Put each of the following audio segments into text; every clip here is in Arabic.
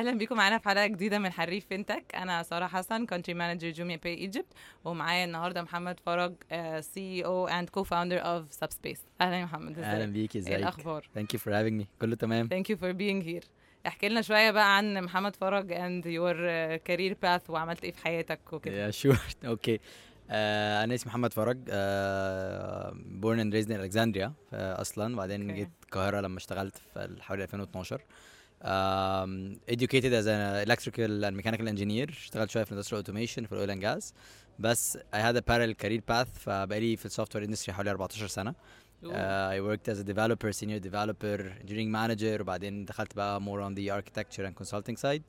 أهلا بيكم معانا في حلقة جديدة من حريف fintech. أنا سارة حسن country manager JumiaPay Egypt ومعايا النهارده محمد فرج CEO and co-founder of SubsBase أهلا يا محمد إزيك؟ أهلا بيكي إيه إزيك؟ الأخبار؟ thank you for having me كله تمام؟ thank you for being here احكي لنا شوية بقى عن محمد فرج and your career path وعملت إيه في حياتك وكده. يا sure okay أنا اسمي محمد فرج born and raised in Alexandria أصلا. بعدين Okay. جيت القاهرة لما اشتغلت في حوالي 2012 um, educated as an electrical and mechanical engineer اشتغلت شويه في industrial automation في الاويل اند جاز بس I had a parallel career path فبقالي في السوفت وير اندستري حوالي 14 سنه Uh, I worked as a developer, senior developer, engineering manager وبعدين دخلت بقى more on the architecture and consulting side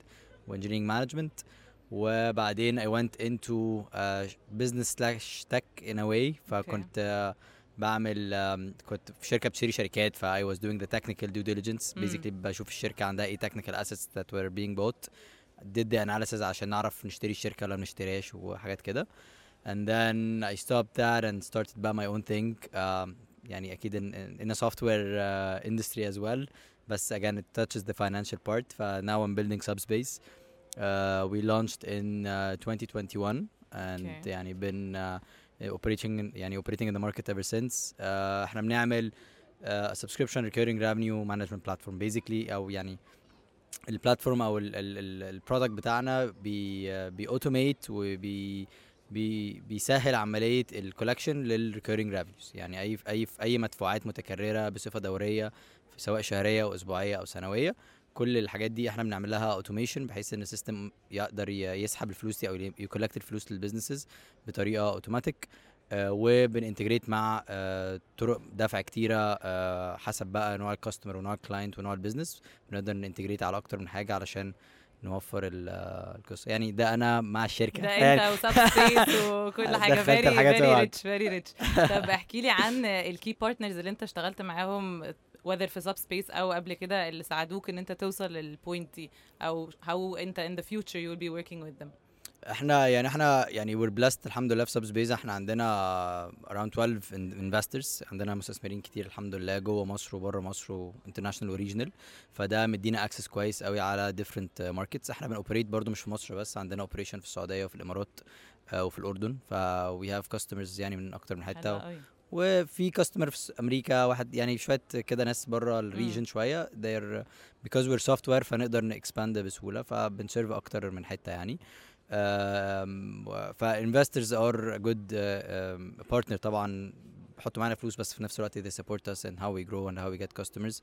و engineering management وبعدين I went into uh, business slash tech in a way فكنت uh, بعمل um, كنت في شركة بتشتري شركات ف I was doing the technical due diligence مم. basically بشوف الشركة عندها إيه technical assets that were being bought did the analysis عشان نعرف نشتري الشركة ولا ما نشتريهاش وحاجات كده and then I stopped that and started by my own thing um, يعني أكيد in, in a software uh, industry as well بس again it touches the financial part ف now I'm building subspace uh, we launched in uh, 2021 and Okay. يعني been uh, operating يعني operating in the market ever since. Uh, إحنا بنعمل uh, subscription recurring revenue management platform. Basically أو يعني ال platform أو ال product بتاعنا بي بي automate وبي بي بيسهل عملية ال collection لل recurring revenues يعني أي أي أي مدفوعات متكررة بصفة دورية سواء شهرية أو أسبوعية أو سنوية. كل الحاجات دي إحنا بنعمل لها automation بحيث إن ال system يقدر يسحب الفلوس دي أو ي collect الفلوس لل businesses بطريقة اوتوماتيك آه وبن integrate مع آه طرق دفع كتيرة آه حسب بقى نوع ال customer ونوع ال client ونوع ال business بنقدر ن integrate على أكتر من حاجة علشان نوفر ال- القصة. يعني ده أنا مع الشركة. ده أنت وكل حاجة. very very. rich very rich طب احكي لي عن ال key partners اللي أنت اشتغلت معاهم whether في سب SubsBase أو قبل كده اللي ساعدوك إن أنت توصل لل point دي أو how أنت in the future you will be working with them. إحنا يعني إحنا يعني we're blessed الحمد لله في SubsBase إحنا عندنا around 12 investors. عندنا مستثمرين كتير الحمد لله جوه مصر وبره مصر و international و regional فده مدينا access كويس قوي على different markets إحنا بن operate برضو مش في مصر بس عندنا operation في السعودية وفي الإمارات آه، وفي الأردن. ف we have customers يعني من أكتر من حتة. وفي customer في أمريكا واحد يعني شوية كده ناس بره ال region شوية. They're because we're software فنقدر ن expand بسهولة فبن serve أكتر من حتة يعني. ف investors are good partner طبعا بيحطوا معانا فلوس بس في نفس الوقت they support us in how we grow and how we get customers.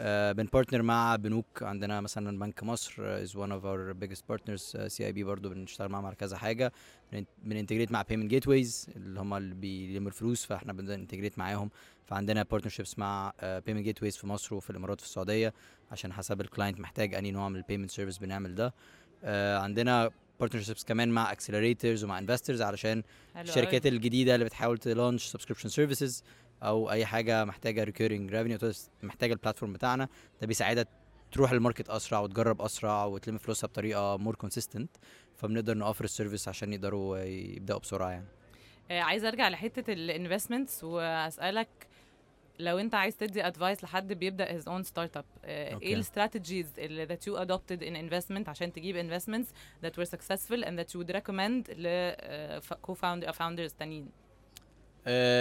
آه، بن partner مع بنوك عندنا مثلا بنك مصر آه، is one of our biggest partners. CIB برضه بنشتغل معاهم على كذا حاجة. بن- بن integrate مع payment gateways اللي هم اللي بيلموا الفلوس فاحنا بن integrate معاهم. فعندنا partnerships مع آه، payment gateways في مصر وفي الإمارات وفي السعودية عشان حسب ال client محتاج أنهي نوع من ال payment service بنعمل ده. آه، عندنا partnerships كمان مع accelerators ومع investors علشان الشركات. الجديدة اللي بتحاول ت launch subscription services أو أي حاجة محتاجة recurring revenue محتاجة ال platform بتاعنا. ده بيساعدها تروح ال market أسرع وتجرب أسرع وتلم فلوسها بطريقة more consistent فبنقدر نوفر ال service عشان يقدروا يبدأوا بسرعة يعني. آه، عايزة أرجع لحتة ال investments وأسألك لو انت عايز تدي advice لحد بيبدا his own startup إيه. ال strategies اللي that you adopted in investment عشان تجيب investments that were successful and that you would recommend ل uh, co-founder founders تانيين آه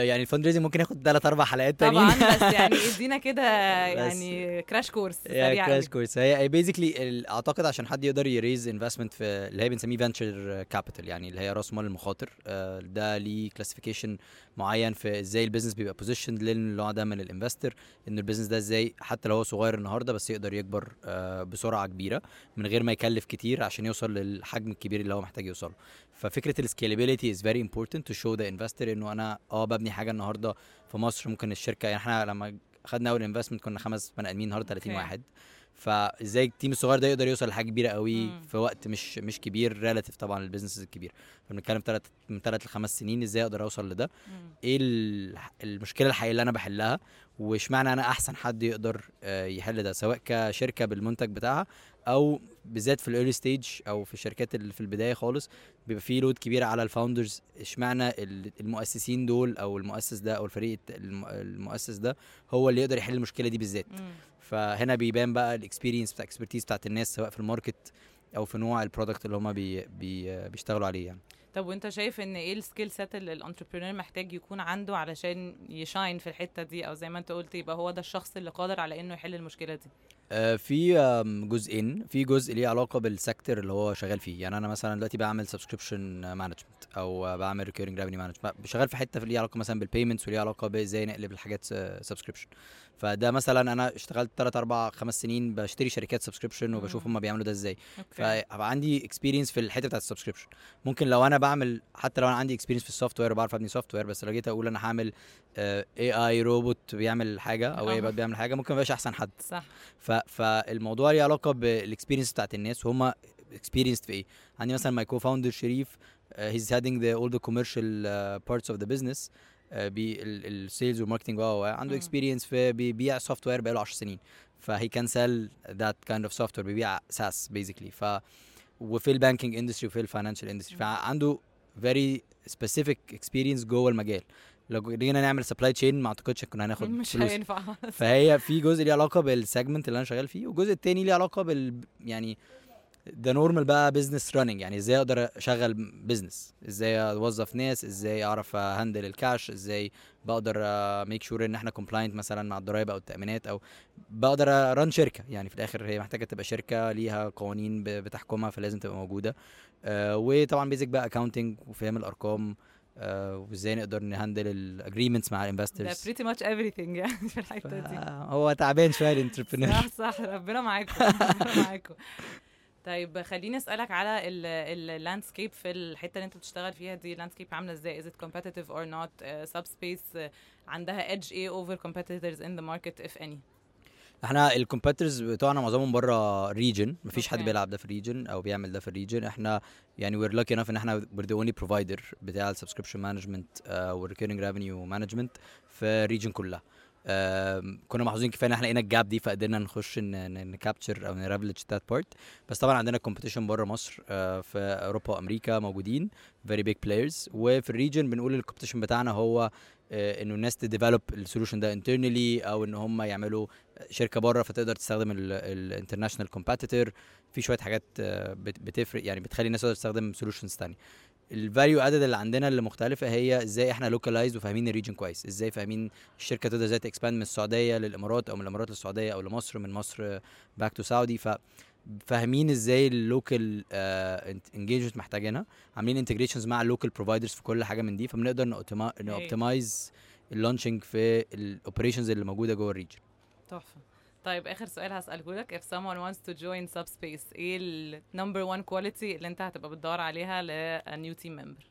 يعني ال fundraising ممكن ياخد ثلاث أربع حلقات تانيين. طبعا بس يعني ادينا كده يعني crash course سريع crash. course هي basically أعتقد عشان حد يقدر ي raise investment في اللي هي بنسميه venture capital يعني اللي هي رأس مال المخاطر. آه، ده ليه classification معين في إزاي ال business بيبقى position للنوع ده من ال investor إن ال business ده إزاي حتى لو هو صغير النهارده بس يقدر يكبر آه، بسرعة كبيرة من غير ما يكلف كتير عشان يوصل للحجم الكبير اللي هو محتاج يوصله. ففكرة ال scalability is very important to show the investor إنه أنا آه ببني حاجة النهارده في مصر ممكن الشركة يعني إحنا لما خدنا أول investment كنا خمس بني آدمين النهارده 30 okay. واحد فإزاي ال team الصغير ده يقدر يوصل لحاجة كبيرة قوي مم. في وقت مش مش كبير relative طبعا لل business الكبير فبنتكلم ثلاث من ثلاث لخمس سنين إزاي أقدر أوصل لده مم. إيه ال- المشكلة الحقيقية اللي أنا بحلها واشمعنى أنا أحسن حد يقدر آه، يحل ده سواء كشركة بالمنتج بتاعها أو بالذات في ال early stage أو في الشركات اللي في البداية خالص بيبقى في load كبير على ال founders اشمعنى ال- المؤسسين دول أو المؤسس ده أو الفريق المؤسس ده هو اللي يقدر يحل المشكلة دي بالذات. فهنا بيبان بقى ال experience بتاع ال expertise بتاعت الناس سواء في ال market أو في نوع ال product اللي هم بي بي بيشتغلوا عليه يعني. طب وأنت شايف إن إيه ال skill set اللي ال entrepreneur محتاج يكون عنده علشان ي shine في الحتة دي؟ أو زي ما أنت قلت يبقى هو ده الشخص اللي قادر على إنه يحل المشكلة دي. في آم، جزئين. في جزء ليه علاقة بال sector اللي هو شغال فيه. يعني أنا مثلا دلوقتي بعمل subscription management أو آه، بعمل recurring revenue management شغال في حتة ليها علاقة مثلا بال payments وليها علاقة بازاي نقلب الحاجات subscription فده مثلا أنا اشتغلت 3 4 5 سنين بشتري شركات subscription وبشوف. هم بيعملوا ده إزاي. فهبقى عندي experience في الحتة بتاعت ال subscription ممكن لو أنا بعمل حتى لو أنا عندي experience في ال software بعرف أبني software بس لو جيت أقول أنا هعمل AI robot بيعمل حاجة أو AI. bot بيعمل حاجة ممكن ما يبقاش أحسن حد. صح. ف... فالموضوع ليه علاقة بال experience بتاعت الناس. وهم experience في إيه؟ عندي مثلا my co-founder شريف he's heading the all the commercial parts of the business بال sales وال marketing و عنده. experience في بيبيع software بقاله 10 سنين. ف he can sell that kind of software بيبيع SaaS basically ف وفي ال banking industry وفي ال financial industry. فعنده very specific experience جوه المجال. لو جينا نعمل supply chain ما أعتقدش كنا هناخد مش فلوس. هينفع. فهي في جزء ليه علاقة بال segment اللي أنا شغال فيه والجزء التاني ليه علاقة بال يعني ده normal بقى business running يعني إزاي أقدر أشغل business إزاي أوظف ناس إزاي أعرف handle ال cash إزاي بقدر make sure إن إحنا compliant مثلا مع الضرايب أو التأمينات أو بقدر run شركة. يعني في الآخر هي محتاجة تبقى شركة ليها قوانين بتحكمها فلازم تبقى موجودة. آه، وطبعا basic بقى accounting وفهم الأرقام وازاي نقدر ن handle ال agreements مع ده ال investors pretty much everything يعني في الحتة دي. هو تعبان شوية ال entrepreneur صح صح. ربنا معاكم ربنا معاكم. طيب خليني أسألك على ال landscape في الحتة اللي أنت بتشتغل فيها دي. ال landscape عاملة إزاي؟ Is it competitive or not uh, subspace uh, عندها edge إيه over competitors in the market if any إحنا ال competitors بتوعنا معظمهم بره region مفيش حد okay. بيلعب ده في ال region أو بيعمل ده في ال region إحنا يعني we're lucky enough إن إحنا we're the only provider بتاع ال subscription management وال recurring revenue management في ال region كلها. آم، كنا محظوظين كفاية إن إحنا لقينا ال gap دي فقدرنا نخش ن capture أو ن leverage that part بس طبعا عندنا competition بره مصر آه، في أوروبا وأمريكا موجودين very big players وفي ال region بنقول ال competition بتاعنا هو آه، انه الناس ت develop ال solution ده internally أو ان هم يعملوا شركة بره فتقدر تستخدم ال international competitor في شوية حاجات آه، بت- بتفرق يعني بتخلي الناس تقدر تستخدم solutions تانية. ال value add اللي عندنا اللي مختلفة هي إزاي إحنا localized وفاهمين ال region كويس. إزاي فاهمين الشركة تقدر إزاي ت expand من السعودية للإمارات أو من الإمارات للسعودية أو لمصر من مصر back to Saudi ف فاهمين إزاي ال local engagement محتاجينها. عاملين integrations مع ال local providers في كل حاجة من دي فبنقدر ن optimize ال launching في ال operations اللي موجودة جوه ال region تحفة. طيب آخر سؤال هسأله لك. If someone wants to join subspace إيه ال number one quality اللي أنت هتبقى بتدور عليها ل a new team member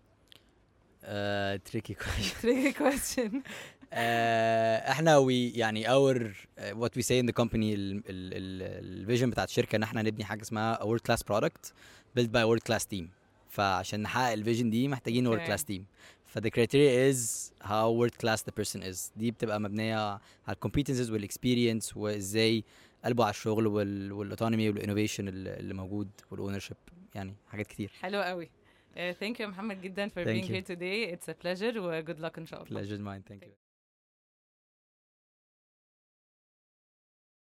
tricky كويس tricky question. إحنا we يعني or what we see in the company ال vision بتاعت الشركة ان إحنا نبني حاجة اسمها world class product built by world class team. فعشان نحقق ال vision دي محتاجين Okay. class team فده criteria is how world class the person is. دي بتبقى مبنية على ال competences وال experience وازاي قلبه على الشغل وال autonomy وال innovation اللي موجود وال ownership يعني حاجات كتير. حلو قوي. Uh, thank you محمد جدا for Thank being you. here today. It's a pleasure good luck إن شاء الله. Pleasure mine. Thank you.